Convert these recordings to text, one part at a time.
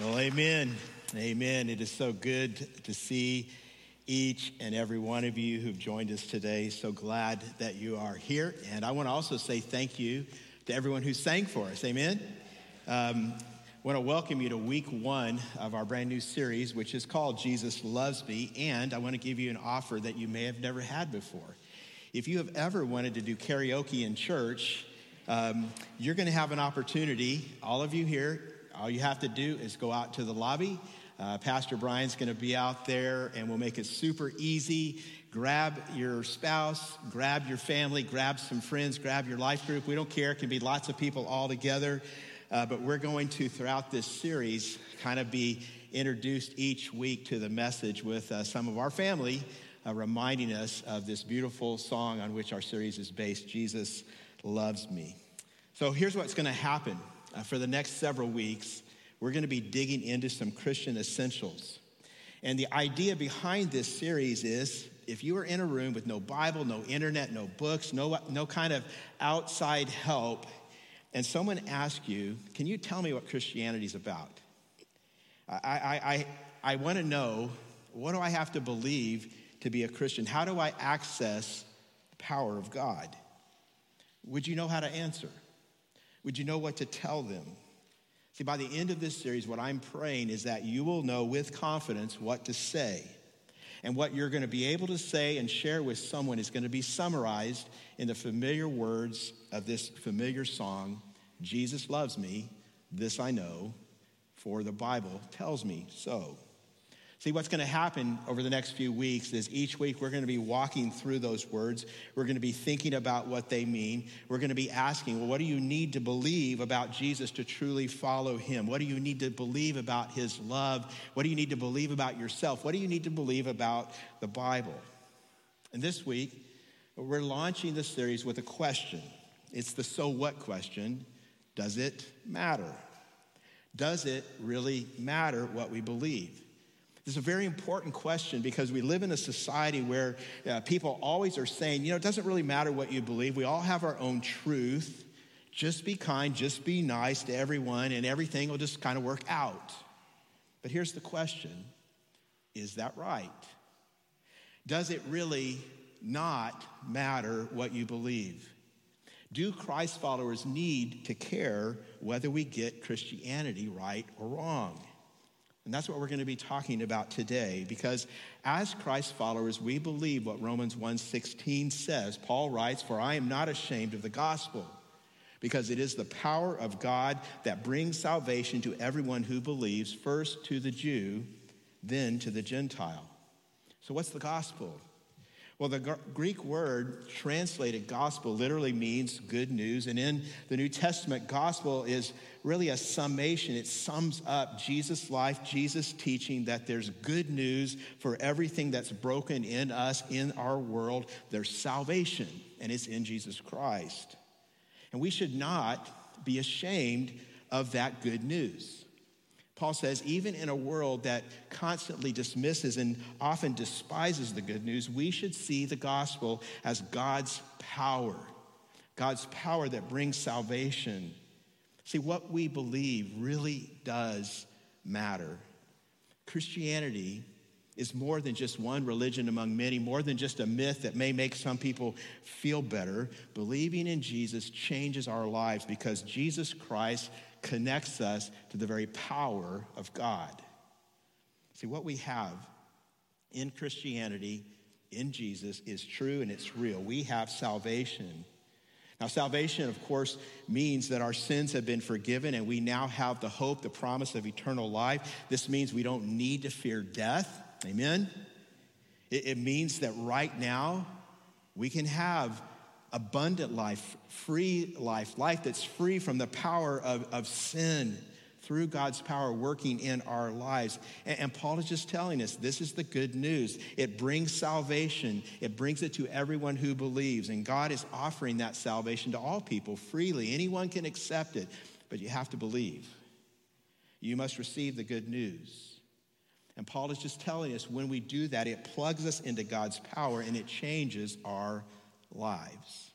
Well, amen. Amen. It is so good to see each and every one of you who've joined us today. So glad that you are here. And I want to also say thank you to everyone who sang for us. Amen. Um, I want to welcome you to week one of our brand new series, which is called Jesus Loves Me. And I want to give you an offer that you may have never had before. If you have ever wanted to do karaoke in church, um, you're going to have an opportunity, all of you here, all you have to do is go out to the lobby. Uh, Pastor Brian's going to be out there and we'll make it super easy. Grab your spouse, grab your family, grab some friends, grab your life group. We don't care, it can be lots of people all together. Uh, but we're going to, throughout this series, kind of be introduced each week to the message with uh, some of our family, uh, reminding us of this beautiful song on which our series is based Jesus Loves Me. So here's what's going to happen uh, for the next several weeks, we're going to be digging into some Christian essentials. And the idea behind this series is if you are in a room with no Bible, no internet, no books, no, no kind of outside help, and someone asks you, Can you tell me what Christianity is about? I, I, I, I want to know what do I have to believe to be a Christian? How do I access the power of God? Would you know how to answer? Would you know what to tell them? See, by the end of this series, what I'm praying is that you will know with confidence what to say. And what you're going to be able to say and share with someone is going to be summarized in the familiar words of this familiar song Jesus loves me, this I know, for the Bible tells me so. See, what's going to happen over the next few weeks is each week we're going to be walking through those words. We're going to be thinking about what they mean. We're going to be asking, well, what do you need to believe about Jesus to truly follow him? What do you need to believe about his love? What do you need to believe about yourself? What do you need to believe about the Bible? And this week, we're launching the series with a question. It's the so what question Does it matter? Does it really matter what we believe? This is a very important question because we live in a society where uh, people always are saying, you know, it doesn't really matter what you believe. We all have our own truth. Just be kind, just be nice to everyone, and everything will just kind of work out. But here's the question Is that right? Does it really not matter what you believe? Do Christ followers need to care whether we get Christianity right or wrong? And that's what we're going to be talking about today because as Christ followers, we believe what Romans 1:16 says. Paul writes, "For I am not ashamed of the gospel, because it is the power of God that brings salvation to everyone who believes, first to the Jew, then to the Gentile." So what's the gospel? Well, the Greek word translated gospel literally means good news. And in the New Testament, gospel is really a summation. It sums up Jesus' life, Jesus' teaching that there's good news for everything that's broken in us, in our world. There's salvation, and it's in Jesus Christ. And we should not be ashamed of that good news. Paul says, even in a world that constantly dismisses and often despises the good news, we should see the gospel as God's power, God's power that brings salvation. See, what we believe really does matter. Christianity is more than just one religion among many, more than just a myth that may make some people feel better. Believing in Jesus changes our lives because Jesus Christ connects us to the very power of God. See, what we have in Christianity, in Jesus, is true and it's real. We have salvation. Now, salvation, of course, means that our sins have been forgiven and we now have the hope, the promise of eternal life. This means we don't need to fear death. Amen? It, it means that right now we can have abundant life, free life, life that's free from the power of, of sin through God's power working in our lives. And, and, Paul is just telling us this is the good news. It brings salvation, it brings it to everyone who believes. And God is offering that salvation to all people freely. Anyone can accept it, but you have to believe. You must receive the good news. And Paul is just telling us when we do that, it plugs us into God's power and it changes our lives.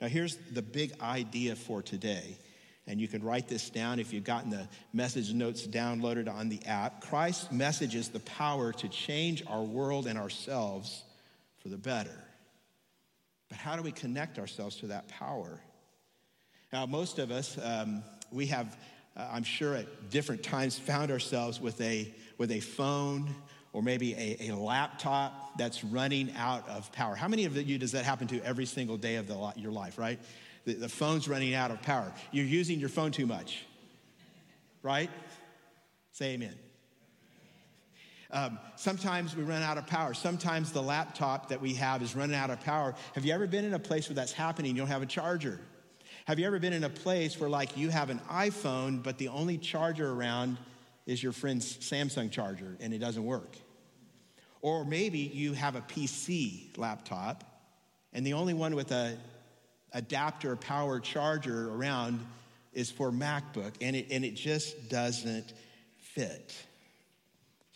Now, here's the big idea for today and you can write this down if you've gotten the message notes downloaded on the app. Christ's message is the power to change our world and ourselves for the better. But how do we connect ourselves to that power? Now, most of us, um, we have, uh, I'm sure at different times, found ourselves with a, with a phone or maybe a, a laptop that's running out of power. How many of you does that happen to every single day of the, your life, right? The, the phone's running out of power. You're using your phone too much, right? Say amen. Um, sometimes we run out of power. Sometimes the laptop that we have is running out of power. Have you ever been in a place where that's happening? You don't have a charger. Have you ever been in a place where, like, you have an iPhone, but the only charger around is your friend's Samsung charger and it doesn't work? Or maybe you have a PC laptop and the only one with a adapter power charger around is for MacBook and it, and it just doesn't fit.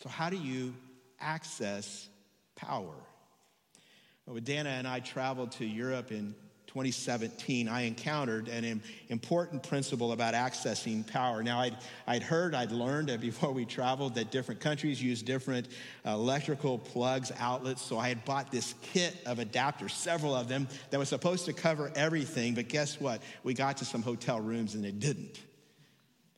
So, how do you access power? Well, Dana and I traveled to Europe in 2017, I encountered an important principle about accessing power. Now, I'd, I'd heard, I'd learned before we traveled that different countries use different uh, electrical plugs, outlets. So I had bought this kit of adapters, several of them, that was supposed to cover everything. But guess what? We got to some hotel rooms and it didn't.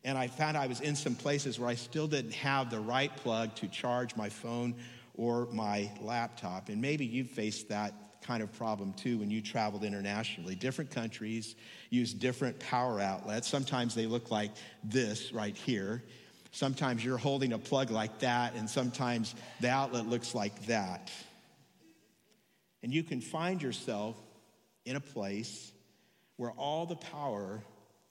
And I found I was in some places where I still didn't have the right plug to charge my phone or my laptop. And maybe you've faced that kind of problem too when you traveled internationally. Different countries use different power outlets. Sometimes they look like this right here. Sometimes you're holding a plug like that, and sometimes the outlet looks like that. And you can find yourself in a place where all the power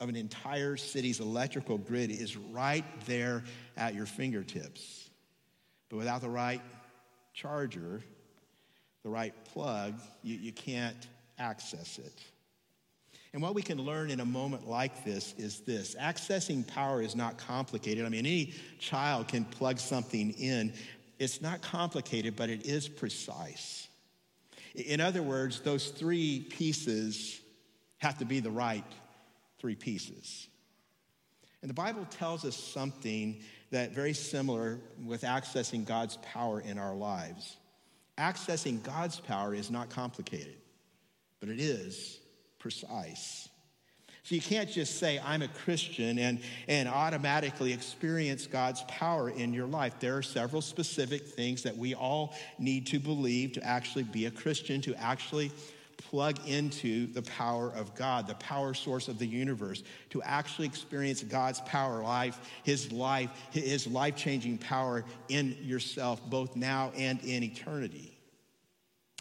of an entire city's electrical grid is right there at your fingertips. But without the right charger, the right plug, you, you can't access it. And what we can learn in a moment like this is this accessing power is not complicated. I mean, any child can plug something in. It's not complicated, but it is precise. In other words, those three pieces have to be the right three pieces. And the Bible tells us something that very similar with accessing God's power in our lives accessing God's power is not complicated, but it is precise. So you can't just say, I'm a Christian and, and automatically experience God's power in your life. There are several specific things that we all need to believe to actually be a Christian, to actually plug into the power of God, the power source of the universe, to actually experience God's power, life, His life, His life changing power in yourself, both now and in eternity.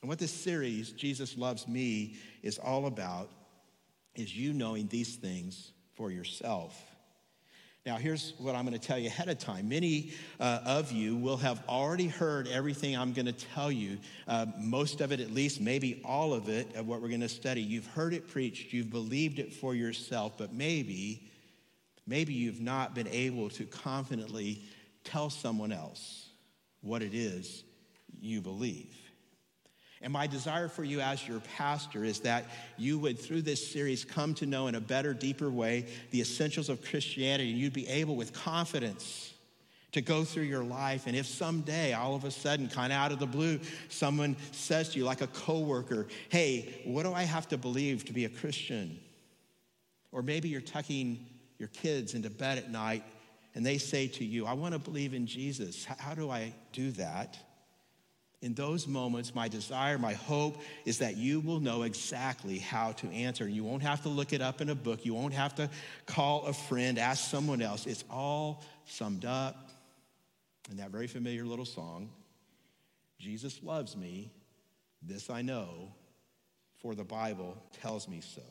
And what this series, Jesus Loves Me, is all about is you knowing these things for yourself. Now, here's what I'm going to tell you ahead of time. Many uh, of you will have already heard everything I'm going to tell you, uh, most of it at least, maybe all of it of what we're going to study. You've heard it preached, you've believed it for yourself, but maybe, maybe you've not been able to confidently tell someone else what it is you believe. And my desire for you as your pastor is that you would, through this series, come to know in a better, deeper way the essentials of Christianity, and you'd be able with confidence to go through your life. And if someday, all of a sudden, kind of out of the blue, someone says to you, like a coworker, hey, what do I have to believe to be a Christian? Or maybe you're tucking your kids into bed at night and they say to you, I want to believe in Jesus. How do I do that? In those moments, my desire, my hope is that you will know exactly how to answer. You won't have to look it up in a book. You won't have to call a friend, ask someone else. It's all summed up in that very familiar little song Jesus loves me, this I know, for the Bible tells me so.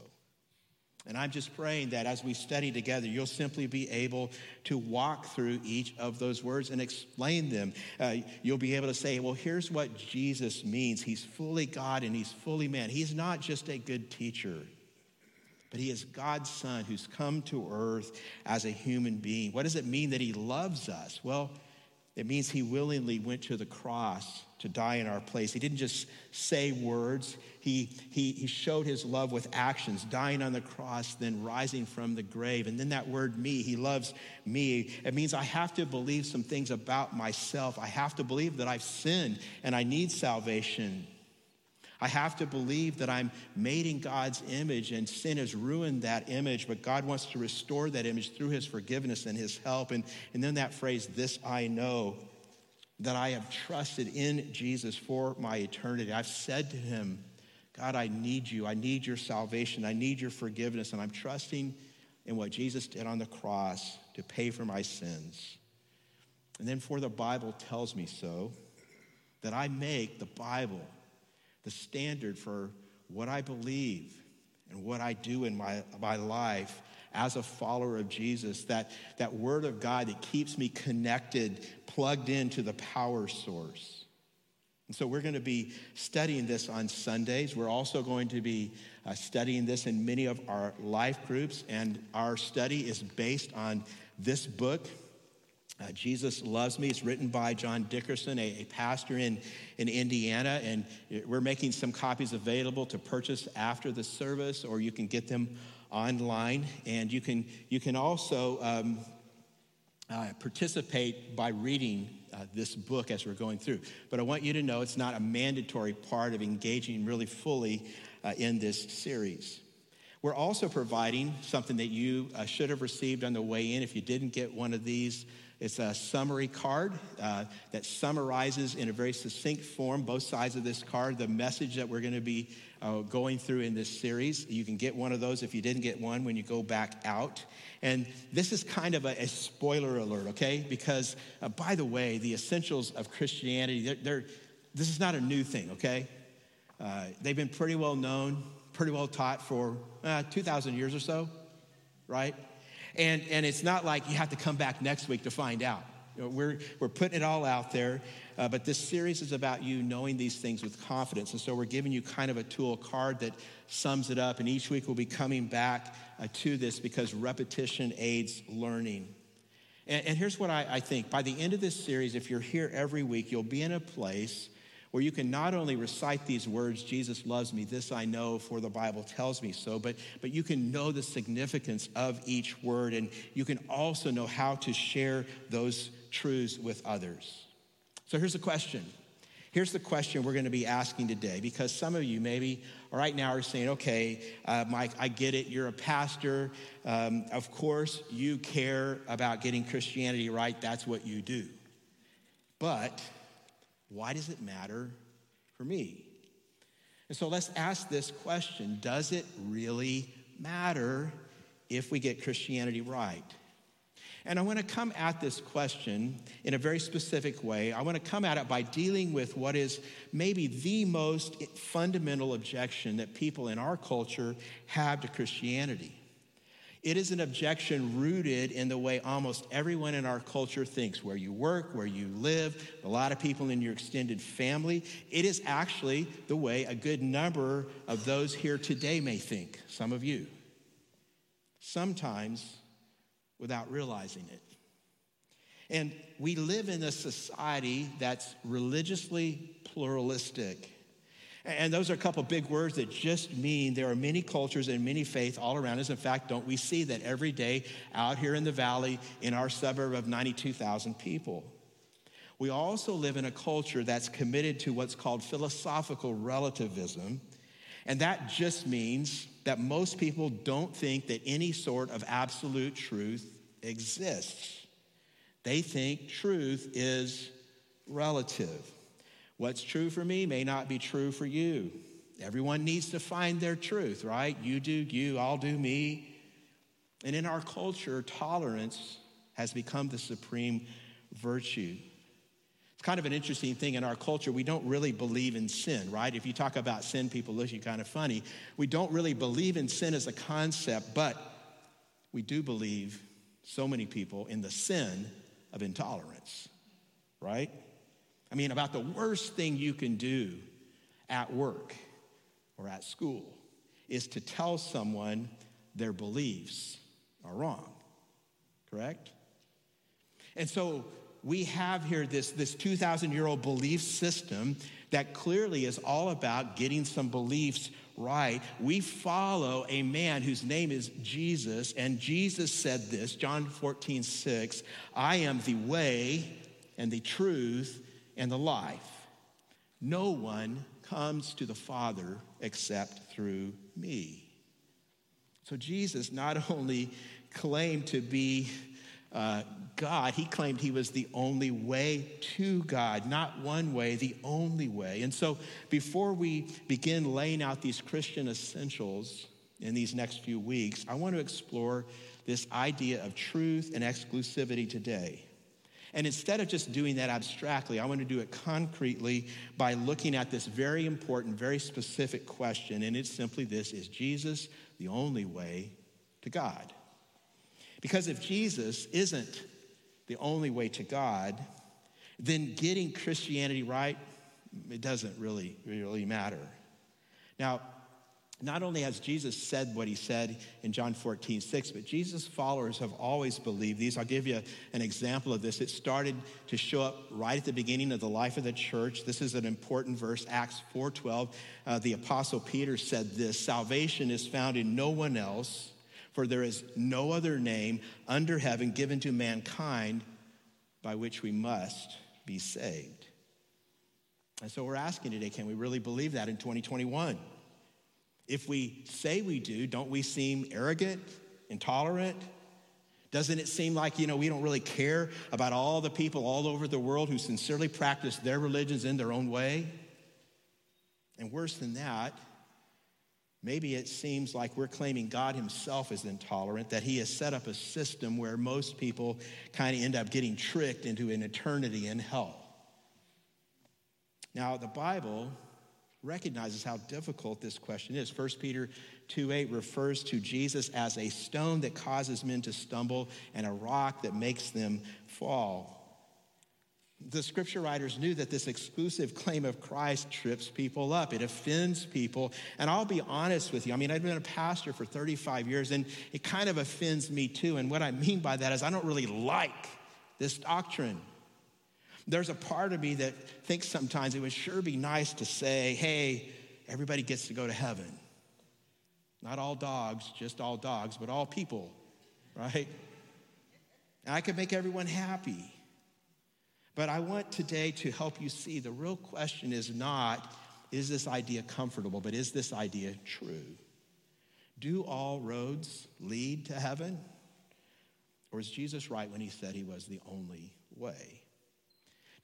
And I'm just praying that as we study together, you'll simply be able to walk through each of those words and explain them. Uh, you'll be able to say, well, here's what Jesus means. He's fully God and he's fully man. He's not just a good teacher, but he is God's son who's come to earth as a human being. What does it mean that he loves us? Well, It means he willingly went to the cross to die in our place. He didn't just say words, he, he, he showed his love with actions, dying on the cross, then rising from the grave. And then that word, me, he loves me. It means I have to believe some things about myself. I have to believe that I've sinned and I need salvation. I have to believe that I'm made in God's image and sin has ruined that image, but God wants to restore that image through his forgiveness and his help. And, and then that phrase, this I know, that I have trusted in Jesus for my eternity. I've said to him, God, I need you. I need your salvation. I need your forgiveness. And I'm trusting in what Jesus did on the cross to pay for my sins. And then, for the Bible tells me so, that I make the Bible the standard for what I believe and what I do in my, my life as a follower of Jesus, that, that word of God that keeps me connected, plugged into the power source. And so we're going to be studying this on Sundays. We're also going to be uh, studying this in many of our life groups, and our study is based on this book uh, Jesus Loves Me. It's written by John Dickerson, a, a, pastor in, in Indiana, and we're making some copies available to purchase after the service, or you can get them online. And you can, you can also um, uh, participate by reading uh, this book as we're going through. But I want you to know it's not a mandatory part of engaging really fully uh, in this series. We're also providing something that you uh, should have received on the way in. If you didn't get one of these, it's a summary card uh, that summarizes in a very succinct form both sides of this card the message that we're going to be uh, going through in this series. You can get one of those if you didn't get one when you go back out. And this is kind of a, a spoiler alert, okay? Because, uh, by the way, the essentials of Christianity, they're, they're, this is not a new thing, okay? Uh, they've been pretty well known, pretty well taught for uh, 2,000 years or so, right? And, and it's not like you have to come back next week to find out. You know, we're, we're putting it all out there, uh, but this series is about you knowing these things with confidence. And so we're giving you kind of a tool card that sums it up. And each week we'll be coming back uh, to this because repetition aids learning. And, and here's what I, I think by the end of this series, if you're here every week, you'll be in a place where you can not only recite these words, Jesus loves me, this I know, for the Bible tells me so, but, but you can know the significance of each word, and you can also know how to share those truths with others. So here's the question. Here's the question we're going to be asking today, because some of you maybe right now are saying, okay, uh, Mike, I get it. You're a pastor. Um, of course, you care about getting Christianity right. That's what you do. But why does it matter for me? And so let's ask this question Does it really matter if we get Christianity right? And I want to come at this question in a very specific way. I want to come at it by dealing with what is maybe the most fundamental objection that people in our culture have to Christianity. It is an objection rooted in the way almost everyone in our culture thinks where you work, where you live, a lot of people in your extended family. It is actually the way a good number of those here today may think, some of you. Sometimes without realizing it. And we live in a society that's religiously pluralistic. And those are a couple big words that just mean there are many cultures and many faiths all around us. In fact, don't we see that every day out here in the valley in our suburb of 92,000 people? We also live in a culture that's committed to what's called philosophical relativism. And that just means that most people don't think that any sort of absolute truth exists. They think truth is relative. What's true for me may not be true for you. Everyone needs to find their truth, right? You do you, I'll do me. And in our culture, tolerance has become the supreme virtue. It's kind of an interesting thing in our culture. We don't really believe in sin, right? If you talk about sin, people look at you kind of funny. We don't really believe in sin as a concept, but we do believe, so many people, in the sin of intolerance, right? I mean, about the worst thing you can do at work or at school is to tell someone their beliefs are wrong, correct? And so we have here this, this 2,000 year old belief system that clearly is all about getting some beliefs right. We follow a man whose name is Jesus, and Jesus said this John 14, 6 I am the way and the truth and the life. No one comes to the Father except through me. So Jesus not only claimed to be uh, God, he claimed he was the only way to God, not one way, the only way. And so before we begin laying out these Christian essentials in these next few weeks, I want to explore this idea of truth and exclusivity today. And instead of just doing that abstractly, I want to do it concretely by looking at this very important, very specific question. And it's simply this Is Jesus the only way to God? Because if Jesus isn't the only way to God, then getting Christianity right, it doesn't really, really matter. Now, not only has Jesus said what he said in John 14, 6, but Jesus' followers have always believed these. I'll give you an example of this. It started to show up right at the beginning of the life of the church. This is an important verse, Acts 4.12. Uh, the apostle Peter said this, salvation is found in no one else, for there is no other name under heaven given to mankind by which we must be saved. And so we're asking today, can we really believe that in 2021? If we say we do, don't we seem arrogant, intolerant? Doesn't it seem like, you know, we don't really care about all the people all over the world who sincerely practice their religions in their own way? And worse than that, Maybe it seems like we're claiming God Himself is intolerant, that He has set up a system where most people kind of end up getting tricked into an eternity in hell. Now, the Bible recognizes how difficult this question is. 1 Peter 2 8 refers to Jesus as a stone that causes men to stumble and a rock that makes them fall the scripture writers knew that this exclusive claim of Christ trips people up. It offends people. And I'll be honest with you. I mean, I've been a pastor for 35 years, and it kind of offends me too. And what I mean by that is I don't really like this doctrine. There's a part of me that thinks sometimes it would sure be nice to say, hey, everybody gets to go to heaven. Not all dogs, just all dogs, but all people, right? And I could make everyone happy. But I want today to help you see the real question is not, is this idea comfortable, but is this idea true? Do all roads lead to heaven? Or is Jesus right when he said he was the only way?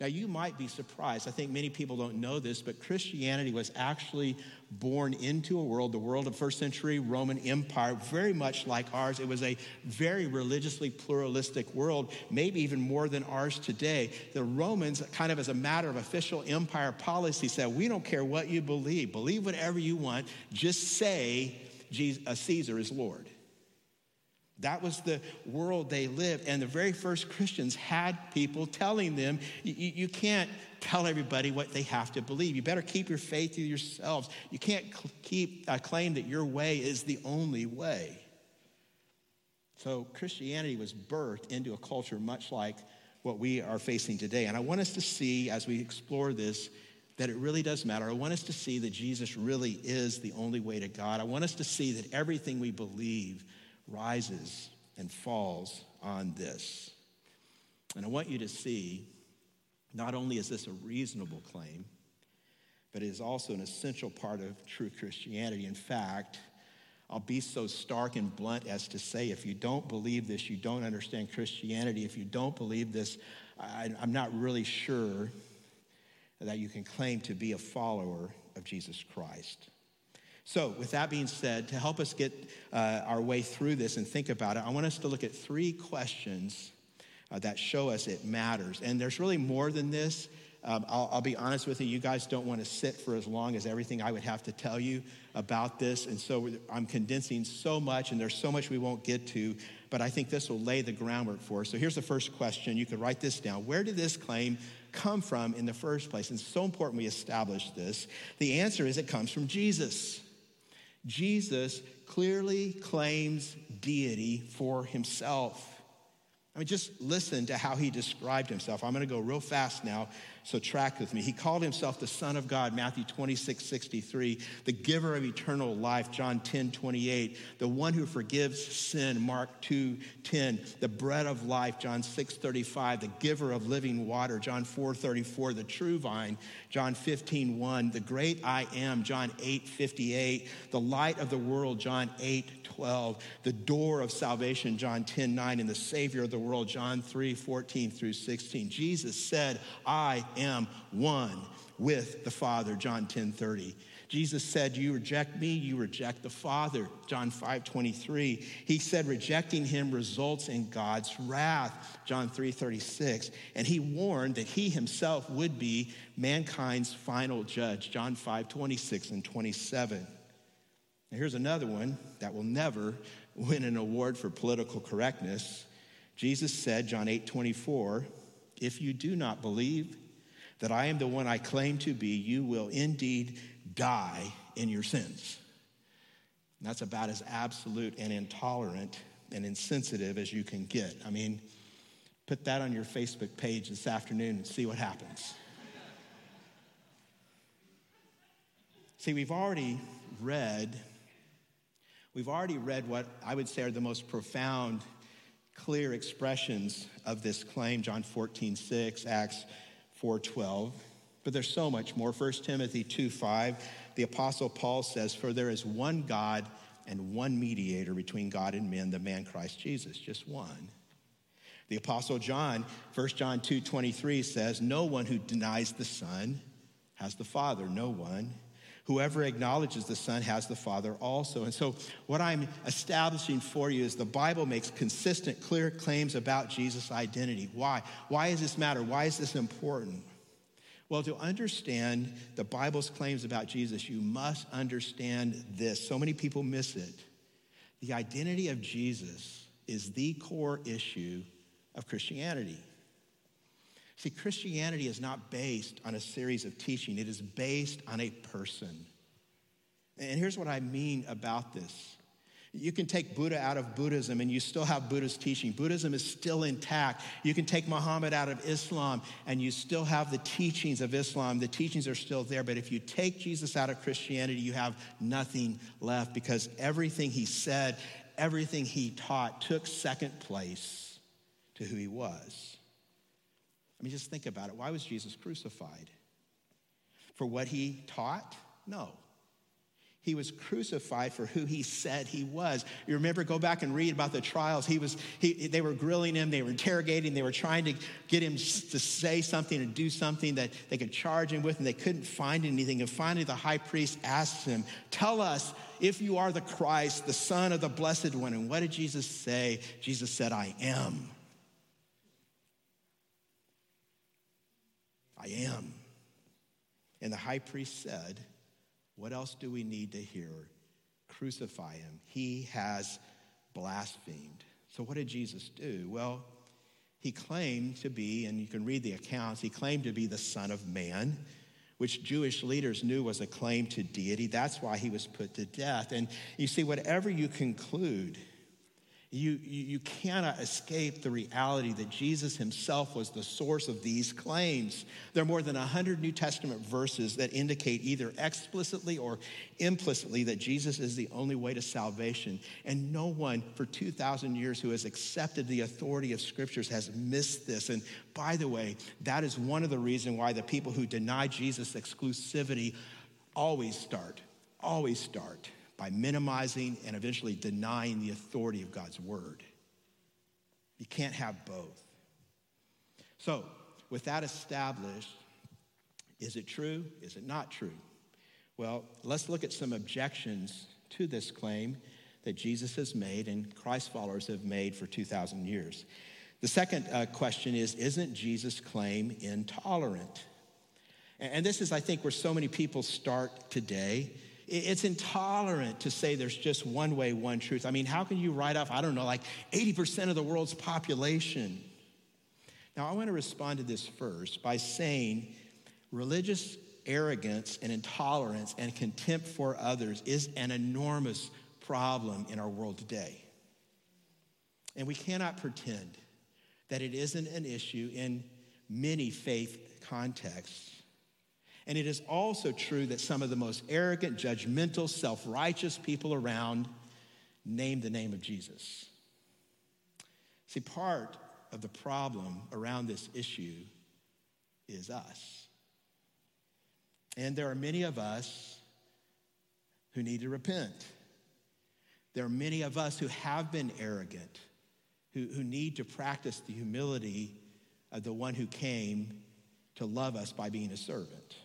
Now, you might be surprised. I think many people don't know this, but Christianity was actually born into a world, the world of first century Roman Empire, very much like ours. It was a very religiously pluralistic world, maybe even more than ours today. The Romans, kind of as a matter of official empire policy, said, We don't care what you believe, believe whatever you want, just say uh, Caesar is Lord. That was the world they lived. And the very first Christians had people telling them, you, can't tell everybody what they have to believe. You better keep your faith to yourselves. You can't keep uh, claim that your way is the only way. So Christianity was birthed into a culture much like what we are facing today. And I want us to see as we explore this that it really does matter. I want us to see that Jesus really is the only way to God. I want us to see that everything we believe rises and falls on this. And I want you to see not only is this a reasonable claim, but it is also an essential part of true Christianity. In fact, I'll be so stark and blunt as to say if you don't believe this, you don't understand Christianity. If you don't believe this, I, am not really sure that you can claim to be a follower of Jesus Christ. So, with that being said, to help us get uh, our way through this and think about it, I want us to look at three questions uh, that show us it matters. And there's really more than this. Um, I'll, I'll, be honest with you, you guys don't want to sit for as long as everything I would have to tell you about this. And so I'm condensing so much, and there's so much we won't get to, but I think this will lay the groundwork for us. So here's the first question. You could write this down. Where did this claim come from in the first place? And it's so important we establish this. The answer is it comes from Jesus. Jesus clearly claims deity for himself. I mean, just listen to how he described himself. I'm going to go real fast now, so track with me. He called himself the Son of God, Matthew 26, 63, the giver of eternal life, John 10, 28, the one who forgives sin, Mark 2, 10, the bread of life, John 6, 35, the giver of living water, John 4, 34, the true vine, John 15, 1, the great I am, John 8, 58, the light of the world, John 8, 12, the door of salvation, John 10 9, and the Savior of the world, John 3 14 through 16. Jesus said, I am one with the Father, John 10 30. Jesus said, You reject me, you reject the Father, John 5 23. He said, Rejecting him results in God's wrath, John 3 36. And he warned that he himself would be mankind's final judge, John 5 26 and 27. And here's another one that will never win an award for political correctness. Jesus said, John 8 24, if you do not believe that I am the one I claim to be, you will indeed die in your sins. And that's about as absolute and intolerant and insensitive as you can get. I mean, put that on your Facebook page this afternoon and see what happens. see, we've already read We've already read what I would say are the most profound, clear expressions of this claim John 14, 6, Acts 4, 12. But there's so much more. 1 Timothy 2, 5, the Apostle Paul says, For there is one God and one mediator between God and men, the man Christ Jesus, just one. The Apostle John, 1 John 2, 23 says, No one who denies the Son has the Father, no one. Whoever acknowledges the Son has the Father also. And so, what I'm establishing for you is the Bible makes consistent, clear claims about Jesus' identity. Why? Why does this matter? Why is this important? Well, to understand the Bible's claims about Jesus, you must understand this. So many people miss it. The identity of Jesus is the core issue of Christianity. See, Christianity is not based on a series of teaching, it is based on a person. And here's what I mean about this. You can take Buddha out of Buddhism and you still have Buddha's teaching. Buddhism is still intact. You can take Muhammad out of Islam and you still have the teachings of Islam. The teachings are still there. But if you take Jesus out of Christianity, you have nothing left because everything he said, everything he taught took second place to who he was. Mean, just think about it. Why was Jesus crucified? For what he taught? No. He was crucified for who he said he was. You remember, go back and read about the trials. He was, he, they were grilling him, they were interrogating, they were trying to get him to say something and do something that they could charge him with, and they couldn't find anything. And finally, the high priest asked him, Tell us if you are the Christ, the Son of the Blessed One. And what did Jesus say? Jesus said, I am. I am. And the high priest said, What else do we need to hear? Crucify him. He has blasphemed. So, what did Jesus do? Well, he claimed to be, and you can read the accounts, he claimed to be the Son of Man, which Jewish leaders knew was a claim to deity. That's why he was put to death. And you see, whatever you conclude, you, you, cannot escape the reality that Jesus himself was the source of these claims. There are more than 100 New Testament verses that indicate either explicitly or implicitly that Jesus is the only way to salvation. And no one for 2,000 years who has accepted the authority of scriptures has missed this. And by the way, that is one of the reasons why the people who deny Jesus exclusivity always start, always start by minimizing and eventually denying the authority of God's word. You can't have both. So, with that established, is it true? Is it not true? Well, let's look at some objections to this claim that Jesus has made and Christ followers have made for 2,000 years. The second uh, question is Isn't Jesus' claim intolerant? And this is, I think, where so many people start today. It's intolerant to say there's just one way, one truth. I mean, how can you write off, I don't know, like 80% of the world's population? Now, I want to respond to this first by saying religious arrogance and intolerance and contempt for others is an enormous problem in our world today. And we cannot pretend that it isn't an issue in many faith contexts. And it is also true that some of the most arrogant, judgmental, self righteous people around name the name of Jesus. See, part of the problem around this issue is us. And there are many of us who need to repent. There are many of us who have been arrogant, who, who need to practice the humility of the one who came to love us by being a servant.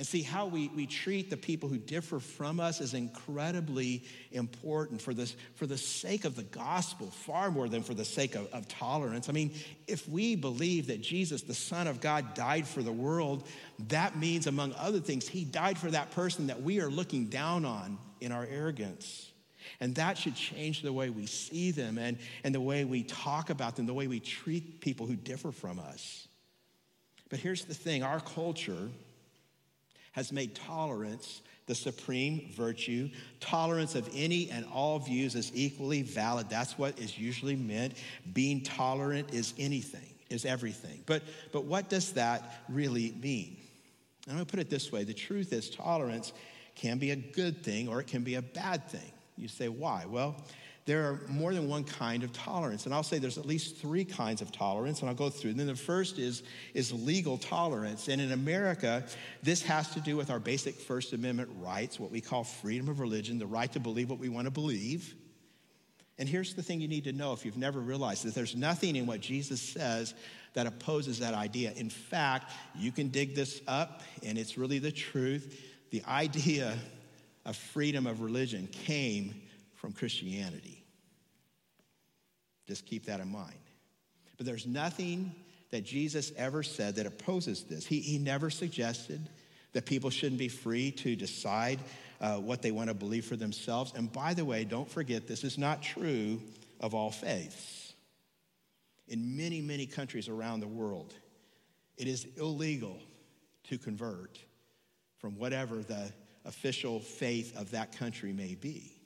And see, how we, we treat the people who differ from us is incredibly important for, this, for the sake of the gospel, far more than for the sake of, of tolerance. I mean, if we believe that Jesus, the Son of God, died for the world, that means, among other things, he died for that person that we are looking down on in our arrogance. And that should change the way we see them and, and the way we talk about them, the way we treat people who differ from us. But here's the thing our culture, has made tolerance the supreme virtue. Tolerance of any and all views is equally valid. That's what is usually meant. Being tolerant is anything, is everything. But, but what does that really mean? I'm going to put it this way the truth is, tolerance can be a good thing or it can be a bad thing. You say, why? Well, there are more than one kind of tolerance. And I'll say there's at least three kinds of tolerance, and I'll go through. And then the first is, is legal tolerance. And in America, this has to do with our basic First Amendment rights, what we call freedom of religion, the right to believe what we want to believe. And here's the thing you need to know if you've never realized that there's nothing in what Jesus says that opposes that idea. In fact, you can dig this up, and it's really the truth. The idea of freedom of religion came from Christianity. Just keep that in mind. But there's nothing that Jesus ever said that opposes this. He, he never suggested that people shouldn't be free to decide uh, what they want to believe for themselves. And by the way, don't forget, this is not true of all faiths. In many, many countries around the world, it is illegal to convert from whatever the official faith of that country may be.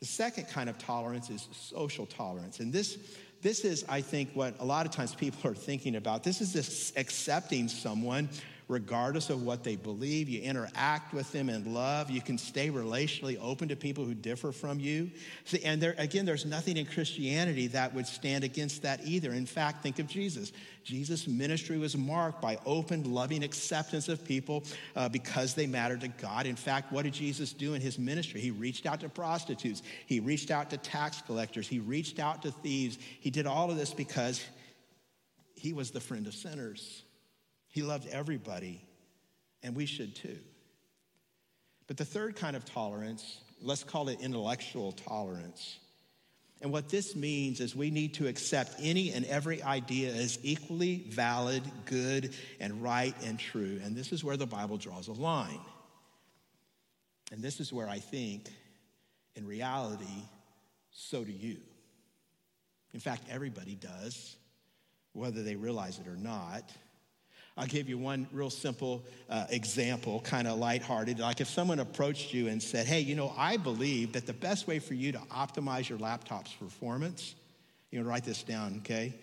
The second kind of tolerance is social tolerance. And this, this is, I think, what a lot of times people are thinking about. This is just accepting someone regardless of what they believe. You interact with them in love. You can stay relationally open to people who differ from you. See, and there, again, there's nothing in Christianity that would stand against that either. In fact, think of Jesus. Jesus' ministry was marked by open, loving acceptance of people uh, because they mattered to God. In fact, what did Jesus do in his ministry? He reached out to prostitutes, he reached out to tax collectors, he reached out to thieves. He did all of this because he was the friend of sinners. He loved everybody, and we should too. But the third kind of tolerance, let's call it intellectual tolerance. And what this means is we need to accept any and every idea as equally valid, good, and right and true. And this is where the Bible draws a line. And this is where I think, in reality, so do you. In fact, everybody does, whether they realize it or not. I'll give you one real simple uh, example, kind of lighthearted. Like if someone approached you and said, Hey, you know, I believe that the best way for you to optimize your laptop's performance, you know, write this down, okay,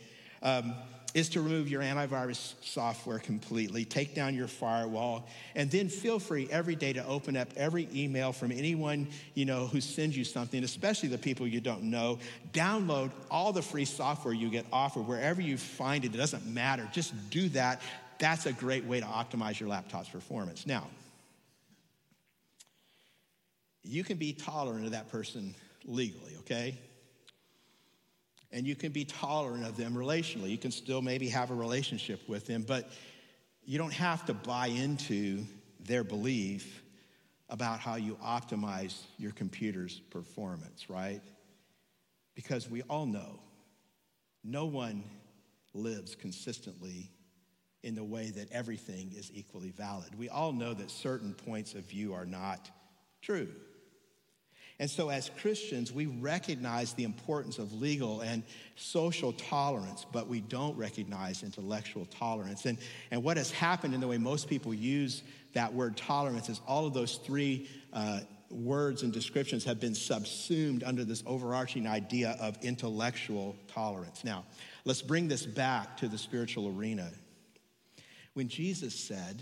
um, is to remove your antivirus software completely, take down your firewall, and then feel free every day to open up every email from anyone you know who sends you something, especially the people you don't know. Download all the free software you get offered wherever you find it. It doesn't matter. Just do that. That's a great way to optimize your laptop's performance. Now, you can be tolerant of that person legally, okay? And you can be tolerant of them relationally. You can still maybe have a relationship with them, but you don't have to buy into their belief about how you optimize your computer's performance, right? Because we all know no one lives consistently in the way that everything is equally valid. We all know that certain points of view are not true. And so, as Christians, we recognize the importance of legal and social tolerance, but we don't recognize intellectual tolerance. And, and what has happened in the way most people use that word tolerance is all of those three uh, words and descriptions have been subsumed under this overarching idea of intellectual tolerance. Now, let's bring this back to the spiritual arena. When Jesus said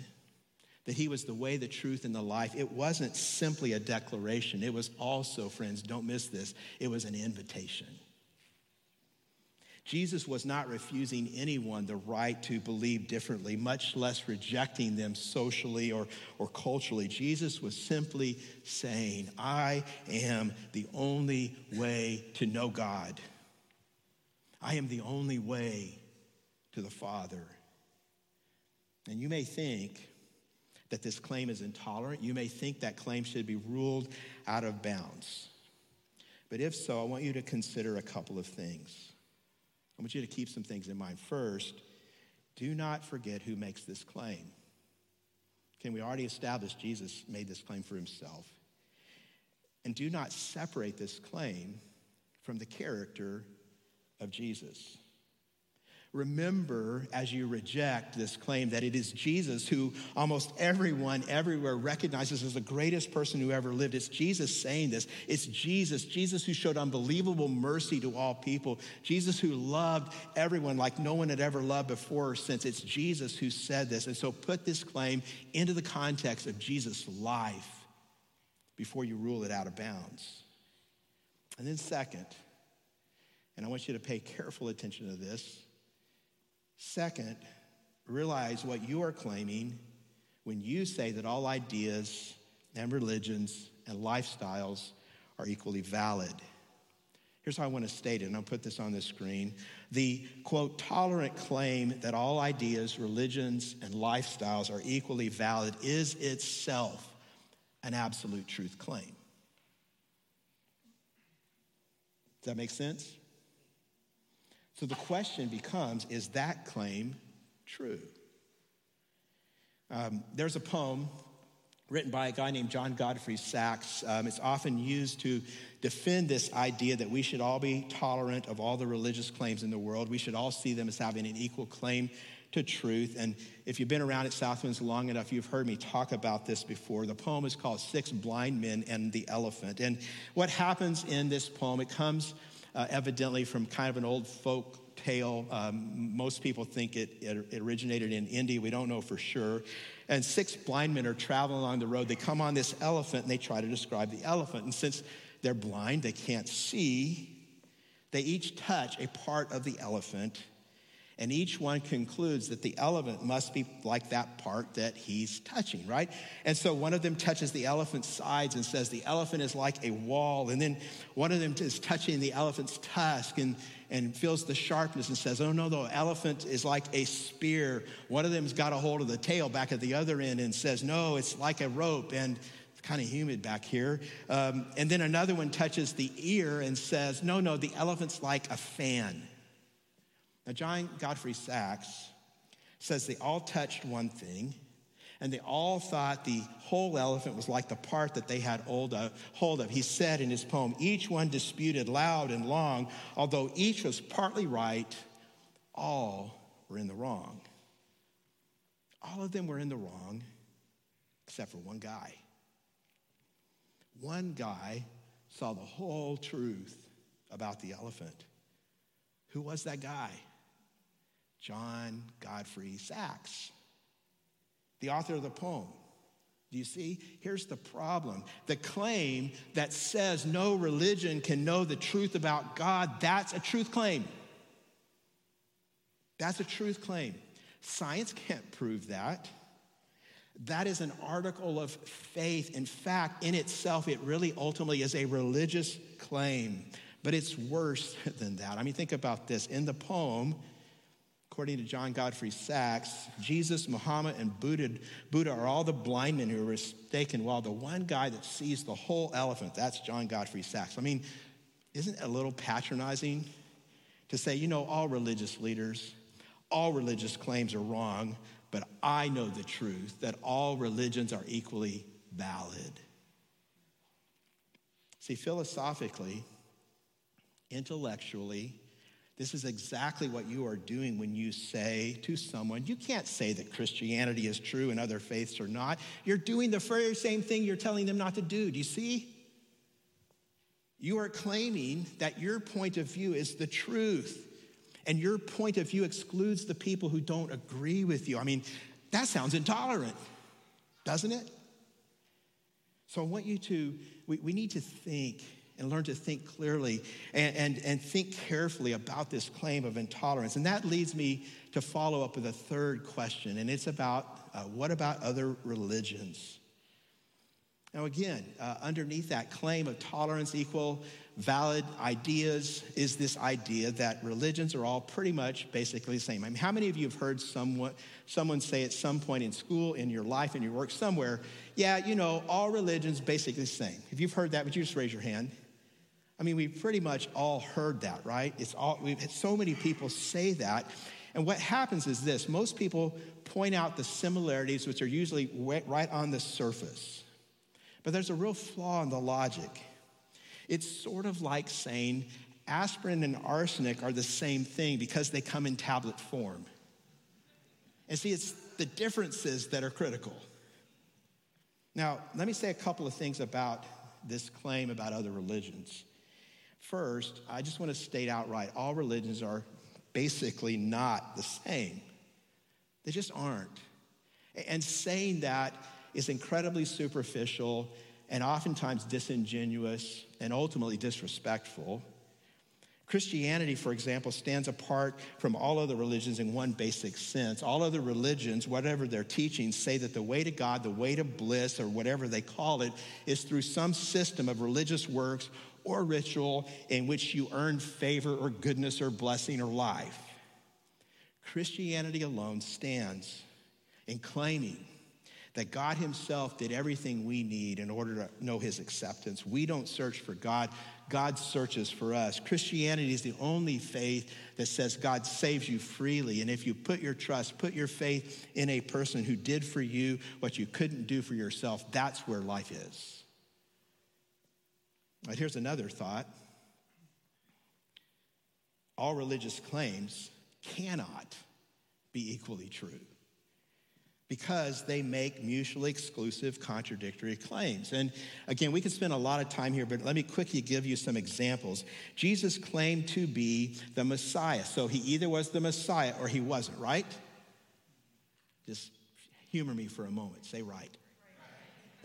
that he was the way, the truth, and the life, it wasn't simply a declaration. It was also, friends, don't miss this, it was an invitation. Jesus was not refusing anyone the right to believe differently, much less rejecting them socially or, or culturally. Jesus was simply saying, I am the only way to know God. I am the only way to the Father. And you may think that this claim is intolerant. You may think that claim should be ruled out of bounds. But if so, I want you to consider a couple of things. I want you to keep some things in mind. First, do not forget who makes this claim. Can we already establish Jesus made this claim for himself? And do not separate this claim from the character of Jesus. Remember, as you reject this claim, that it is Jesus who almost everyone everywhere recognizes as the greatest person who ever lived. It's Jesus saying this. It's Jesus, Jesus who showed unbelievable mercy to all people, Jesus who loved everyone like no one had ever loved before or since. It's Jesus who said this. And so put this claim into the context of Jesus' life before you rule it out of bounds. And then, second, and I want you to pay careful attention to this Second, realize what you are claiming when you say that all ideas and religions and lifestyles are equally valid. Here's how I want to state it, and I'll put this on the screen. The quote, tolerant claim that all ideas, religions, and lifestyles are equally valid is itself an absolute truth claim. Does that make sense? So the question becomes is that claim true? Um, there's a poem written by a guy named John Godfrey Saxe. Um, it's often used to defend this idea that we should all be tolerant of all the religious claims in the world. We should all see them as having an equal claim to truth. And if you've been around at Southwinds long enough, you've heard me talk about this before. The poem is called Six Blind Men and the Elephant. And what happens in this poem, it comes uh, evidently from kind of an old folk tale. Um, most people think it, it, it originated in India. We don't know for sure. And six blind men are traveling along the road. They come on this elephant and they try to describe the elephant. And since they're blind, they can't see, they each touch a part of the elephant and each one concludes that the elephant must be like that part that he's touching, right? And so one of them touches the elephant's sides and says the elephant is like a wall. And then one of them is touching the elephant's tusk and, and feels the sharpness and says, oh no, the elephant is like a spear. One of them's got a hold of the tail back at the other end and says, no, it's like a rope. And it's kind of humid back here. Um, and then another one touches the ear and says, no, no, the elephant's like a fan. Now, John Godfrey Saxe says they all touched one thing, and they all thought the whole elephant was like the part that they had hold of, hold of. He said in his poem, each one disputed loud and long, although each was partly right, all were in the wrong. All of them were in the wrong, except for one guy. One guy saw the whole truth about the elephant. Who was that guy? John Godfrey Saxe, the author of the poem. Do you see? Here's the problem. The claim that says no religion can know the truth about God, that's a truth claim. That's a truth claim. Science can't prove that. That is an article of faith. In fact, in itself, it really ultimately is a religious claim. But it's worse than that. I mean, think about this. In the poem, According to John Godfrey Saxe, Jesus, Muhammad, and Buddha, are all the blind men who are mistaken, while the one guy that sees the whole elephant, that's John Godfrey Saxe. I mean, isn't it a little patronizing to say, you know, all religious leaders, all religious claims are wrong, but I know the truth that all religions are equally valid? See, philosophically, intellectually, This is exactly what you are doing when you say to someone, you can't say that Christianity is true and other faiths are not. You're doing the very same thing you're telling them not to do. Do you see? You are claiming that your point of view is the truth, and your point of view excludes the people who don't agree with you. I mean, that sounds intolerant, doesn't it? So I want you to, we, we need to think and learn to think clearly and, and, and think carefully about this claim of intolerance. And that leads me to follow up with a third question, and it's about uh, what about other religions? Now, again, uh, underneath that claim of tolerance, equal, valid ideas, is this idea that religions are all pretty much basically the same. I mean, how many of you have heard someone, someone say at some point in school, in your life, in your work, somewhere, yeah, you know, all religions basically the same? If you've heard that, would you just raise your hand? I mean, we've pretty much all heard that, right? It's all, we've had so many people say that. And what happens is this most people point out the similarities, which are usually right on the surface. But there's a real flaw in the logic. It's sort of like saying aspirin and arsenic are the same thing because they come in tablet form. And see, it's the differences that are critical. Now, let me say a couple of things about this claim about other religions. First, I just want to state outright all religions are basically not the same. They just aren't. And saying that is incredibly superficial and oftentimes disingenuous and ultimately disrespectful. Christianity, for example, stands apart from all other religions in one basic sense. All other religions, whatever their teachings, say that the way to God, the way to bliss, or whatever they call it, is through some system of religious works or ritual in which you earn favor or goodness or blessing or life. Christianity alone stands in claiming that God Himself did everything we need in order to know His acceptance. We don't search for God, God searches for us. Christianity is the only faith that says God saves you freely. And if you put your trust, put your faith in a person who did for you what you couldn't do for yourself, that's where life is. Here's another thought all religious claims cannot be equally true because they make mutually exclusive, contradictory claims. And again, we could spend a lot of time here, but let me quickly give you some examples. Jesus claimed to be the Messiah. So he either was the Messiah or he wasn't, right? Just humor me for a moment. Say right.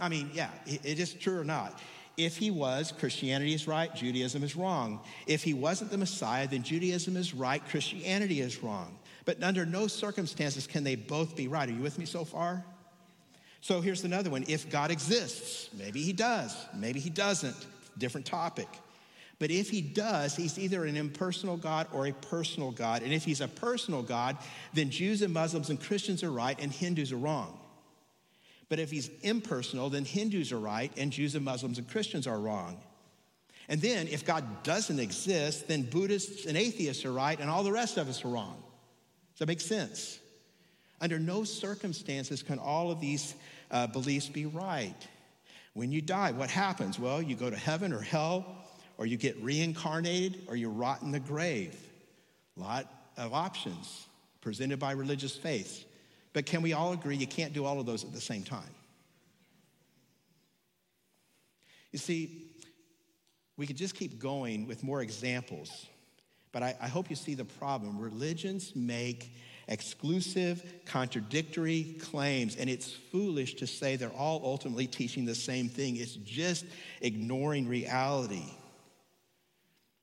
I mean, yeah, it is true or not. If he was, Christianity is right, Judaism is wrong. If he wasn't the Messiah, then Judaism is right, Christianity is wrong. But under no circumstances can they both be right. Are you with me so far? So here's another one. If God exists, maybe he does, maybe he doesn't, different topic. But if he does, he's either an impersonal God or a personal God. And if he's a personal God, then Jews and Muslims and Christians are right and Hindus are wrong. But if he's impersonal, then Hindus are right and Jews and Muslims and Christians are wrong. And then if God doesn't exist, then Buddhists and atheists are right and all the rest of us are wrong. Does that make sense? Under no circumstances can all of these uh, beliefs be right. When you die, what happens? Well, you go to heaven or hell, or you get reincarnated, or you rot in the grave. A lot of options presented by religious faiths. But can we all agree you can't do all of those at the same time? You see, we could just keep going with more examples, but I, I hope you see the problem. Religions make exclusive, contradictory claims, and it's foolish to say they're all ultimately teaching the same thing. It's just ignoring reality.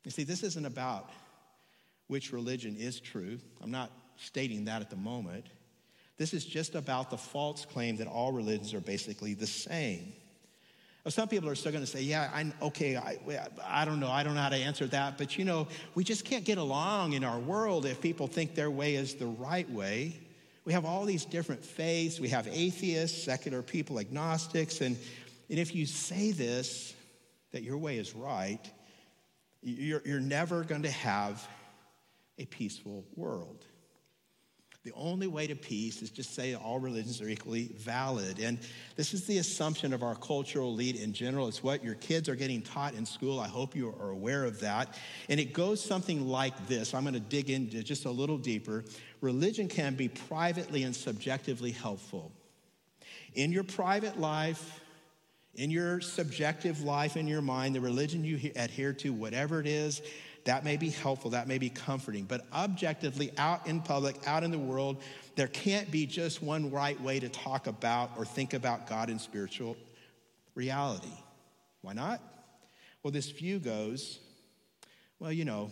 You see, this isn't about which religion is true. I'm not stating that at the moment. This is just about the false claim that all religions are basically the same. Some people are still going to say, yeah, I, okay, I, I don't know, I don't know how to answer that, but you know, we just can't get along in our world if people think their way is the right way. We have all these different faiths. We have atheists, secular people, agnostics, and, and if you say this, that your way is right, you're, you're never going to have a peaceful world. The only way to peace is just say all religions are equally valid. And this is the assumption of our cultural elite in general. It's what your kids are getting taught in school. I hope you are aware of that. And it goes something like this. I'm going to dig into just a little deeper. Religion can be privately and subjectively helpful. In your private life, in your subjective life, in your mind, the religion you adhere to, whatever it is, that may be helpful, that may be comforting. But objectively, out in public, out in the world, there can't be just one right way to talk about or think about God and spiritual reality. Why not? Well, this view goes, well, you know,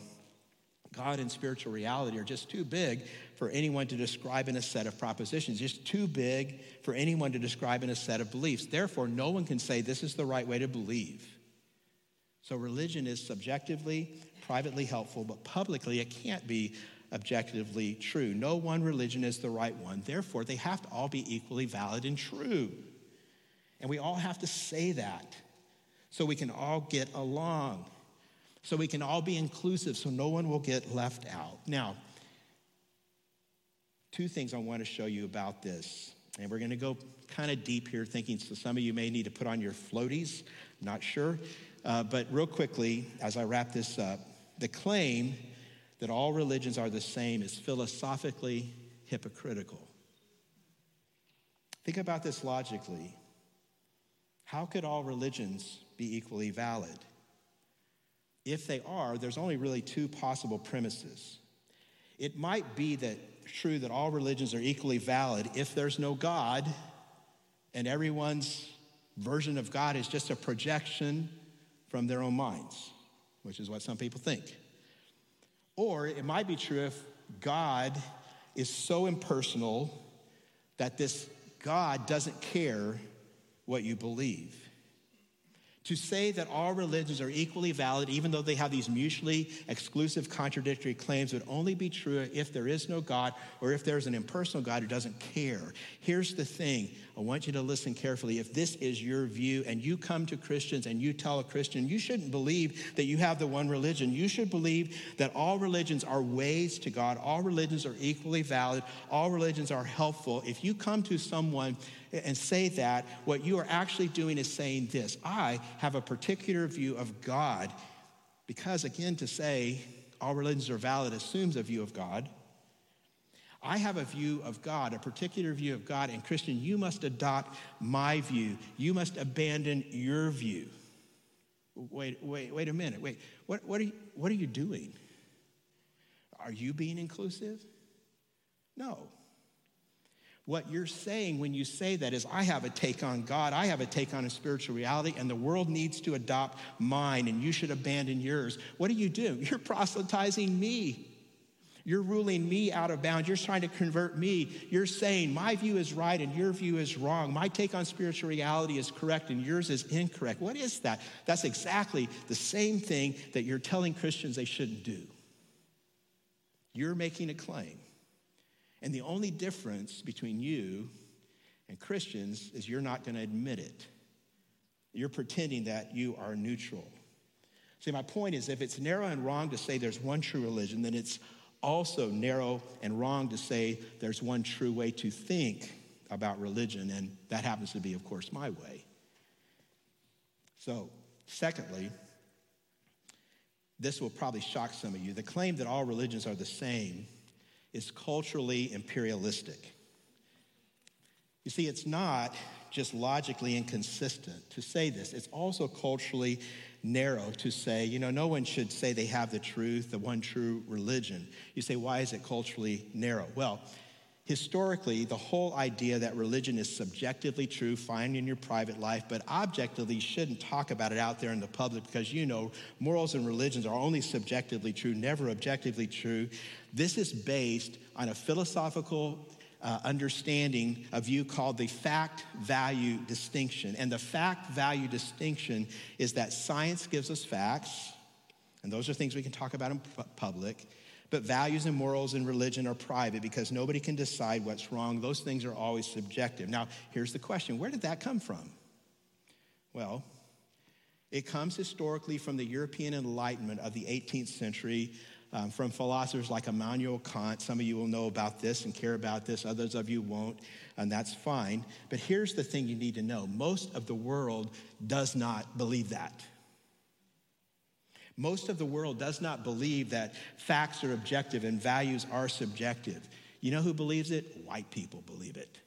God and spiritual reality are just too big for anyone to describe in a set of propositions, just too big for anyone to describe in a set of beliefs. Therefore, no one can say this is the right way to believe. So, religion is subjectively privately helpful, but publicly it can't be objectively true. No one religion is the right one. Therefore, they have to all be equally valid and true. And we all have to say that so we can all get along, so we can all be inclusive, so no one will get left out. Now, two things I want to show you about this. And we're going to go kind of deep here, thinking so some of you may need to put on your floaties, not sure. Uh, but real quickly, as I wrap this up, the claim that all religions are the same is philosophically hypocritical. Think about this logically. How could all religions be equally valid? If they are, there's only really two possible premises. It might be that true that all religions are equally valid if there's no God and everyone's version of God is just a projection from their own minds which is what some people think. Or it might be true if God is so impersonal that this God doesn't care what you believe. To say that all religions are equally valid, even though they have these mutually exclusive contradictory claims, would only be true if there is no God or if there's an impersonal God who doesn't care. Here's the thing I want you to listen carefully. If this is your view and you come to Christians and you tell a Christian, you shouldn't believe that you have the one religion. You should believe that all religions are ways to God, all religions are equally valid, all religions are helpful. If you come to someone and say that, what you are actually doing is saying this I have a particular view of God. Because, again, to say all religions are valid assumes a view of God. I have a view of God, a particular view of God, and Christian, you must adopt my view. You must abandon your view. Wait, wait, wait a minute. Wait, what, what, are, you, what are you doing? Are you being inclusive? No. What you're saying when you say that is, I have a take on God, I have a take on a spiritual reality, and the world needs to adopt mine, and you should abandon yours. What do you do? You're proselytizing me. You're ruling me out of bounds. You're trying to convert me. You're saying my view is right and your view is wrong. My take on spiritual reality is correct and yours is incorrect. What is that? That's exactly the same thing that you're telling Christians they shouldn't do. You're making a claim. And the only difference between you and Christians is you're not going to admit it. You're pretending that you are neutral. See, my point is if it's narrow and wrong to say there's one true religion, then it's also narrow and wrong to say there's one true way to think about religion, and that happens to be, of course, my way. So, secondly, this will probably shock some of you. The claim that all religions are the same is culturally imperialistic. You see, it's not just logically inconsistent to say this, it's also culturally narrow to say, you know, no one should say they have the truth, the one true religion. You say, why is it culturally narrow? Well, historically, the whole idea that religion is subjectively true, fine in your private life, but objectively shouldn't talk about it out there in the public because you know morals and religions are only subjectively true, never objectively true. This is based on a philosophical uh, understanding, a view called the fact value distinction. And the fact value distinction is that science gives us facts, and those are things we can talk about in public. But values and morals and religion are private because nobody can decide what's wrong. Those things are always subjective. Now, here's the question where did that come from? Well, it comes historically from the European Enlightenment of the 18th century um, from philosophers like Immanuel Kant. Some of you will know about this and care about this, others of you won't, and that's fine. But here's the thing you need to know most of the world does not believe that. Most of the world does not believe that facts are objective and values are subjective. You know who believes it? White people believe it.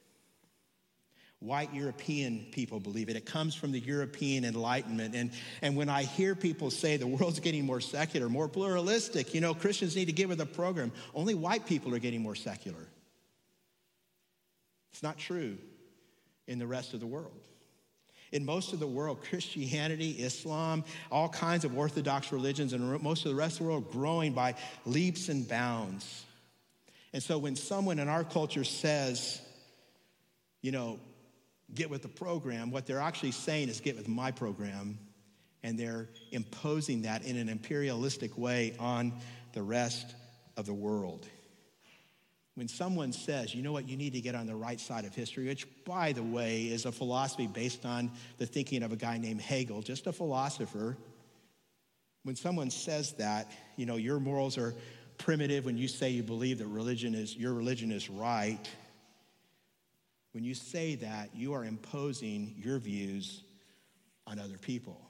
White European people believe it. It comes from the European Enlightenment. And, and when I hear people say the world's getting more secular, more pluralistic, you know, Christians need to get with a program, only white people are getting more secular. It's not true in the rest of the world. In most of the world, Christianity, Islam, all kinds of Orthodox religions, and most of the rest of the world growing by leaps and bounds. And so when someone in our culture says, you know, get with the program, what they're actually saying is get with my program. And they're imposing that in an imperialistic way on the rest of the world. When someone says, you know what, you need to get on the right side of history, which, by the way, is a philosophy based on the thinking of a guy named Hegel, just a philosopher. When someone says that, you know, your morals are primitive when you say you believe that religion is, your religion is right, when you say that, you are imposing your views on other people.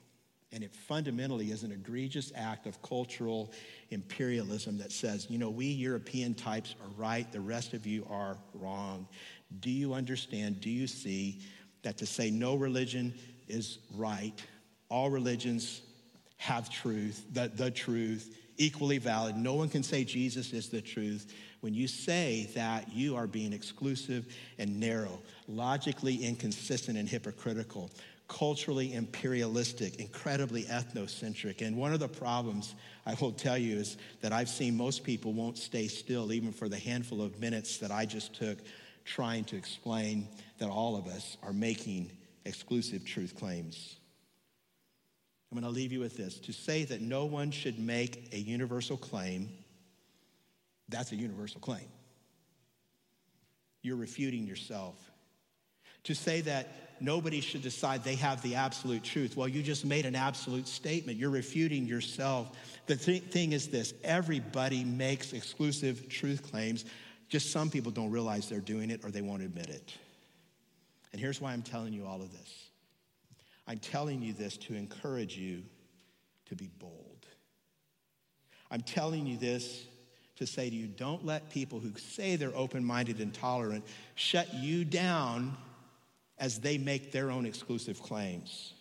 And it fundamentally is an egregious act of cultural imperialism that says, you know, we European types are right, the rest of you are wrong. Do you understand? Do you see that to say no religion is right, all religions have truth, the, the truth, equally valid. No one can say Jesus is the truth. When you say that, you are being exclusive and narrow, logically inconsistent and hypocritical, culturally imperialistic, incredibly ethnocentric. And one of the problems I will tell you is that I've seen most people won't stay still, even for the handful of minutes that I just took trying to explain that all of us are making exclusive truth claims. I'm going to leave you with this. To say that no one should make a universal claim, that's a universal claim. You're refuting yourself. To say that nobody should decide they have the absolute truth, well, you just made an absolute statement. You're refuting yourself. The th- thing is this everybody makes exclusive truth claims. Just some people don't realize they're doing it or they won't admit it. And here's why I'm telling you all of this I'm telling you this to encourage you to be bold. I'm telling you this to say to you don't let people who say they're open minded and tolerant shut you down as they make their own exclusive claims.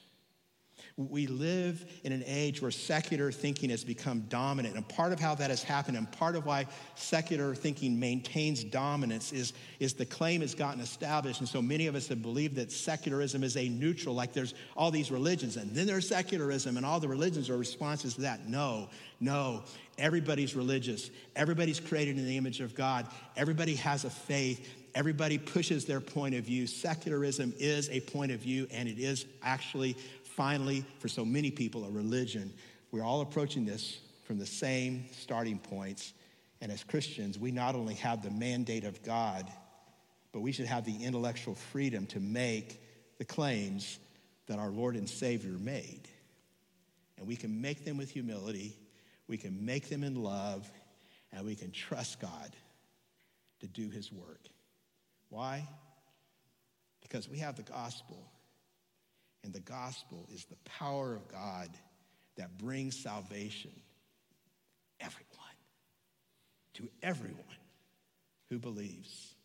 We live in an age where secular thinking has become dominant. And part of how that has happened, and part of why secular thinking maintains dominance, is, is the claim has gotten established. And so many of us have believed that secularism is a neutral, like there's all these religions, and then there's secularism, and all the religions are responses to that. No, no. Everybody's religious, everybody's created in the image of God, everybody has a faith. Everybody pushes their point of view. Secularism is a point of view, and it is actually finally, for so many people, a religion. We're all approaching this from the same starting points. And as Christians, we not only have the mandate of God, but we should have the intellectual freedom to make the claims that our Lord and Savior made. And we can make them with humility, we can make them in love, and we can trust God to do His work. Why? Because we have the gospel. And the gospel is the power of God that brings salvation. Everyone. To everyone who believes.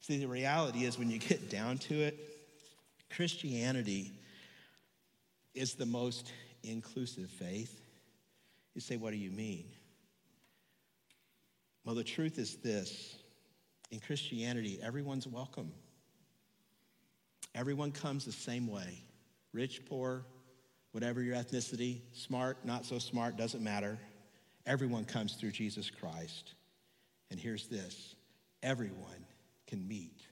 See, the reality is when you get down to it, Christianity is the most inclusive faith. You say, what do you mean? Well, the truth is this in Christianity, everyone's welcome. Everyone comes the same way rich, poor, whatever your ethnicity, smart, not so smart, doesn't matter. Everyone comes through Jesus Christ. And here's this everyone can meet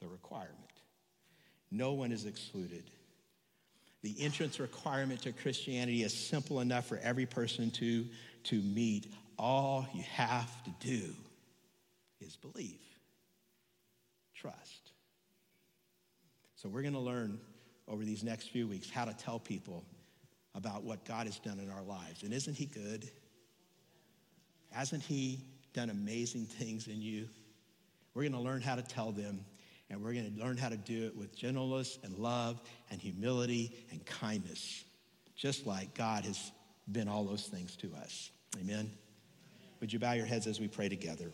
the requirement, no one is excluded. The entrance requirement to Christianity is simple enough for every person to, to meet. All you have to do is believe, trust. So we're going to learn over these next few weeks how to tell people about what God has done in our lives. And isn't He good? Hasn't He done amazing things in you? We're going to learn how to tell them, and we're going to learn how to do it with gentleness and love and humility and kindness, just like God has been all those things to us. Amen. Would you bow your heads as we pray together?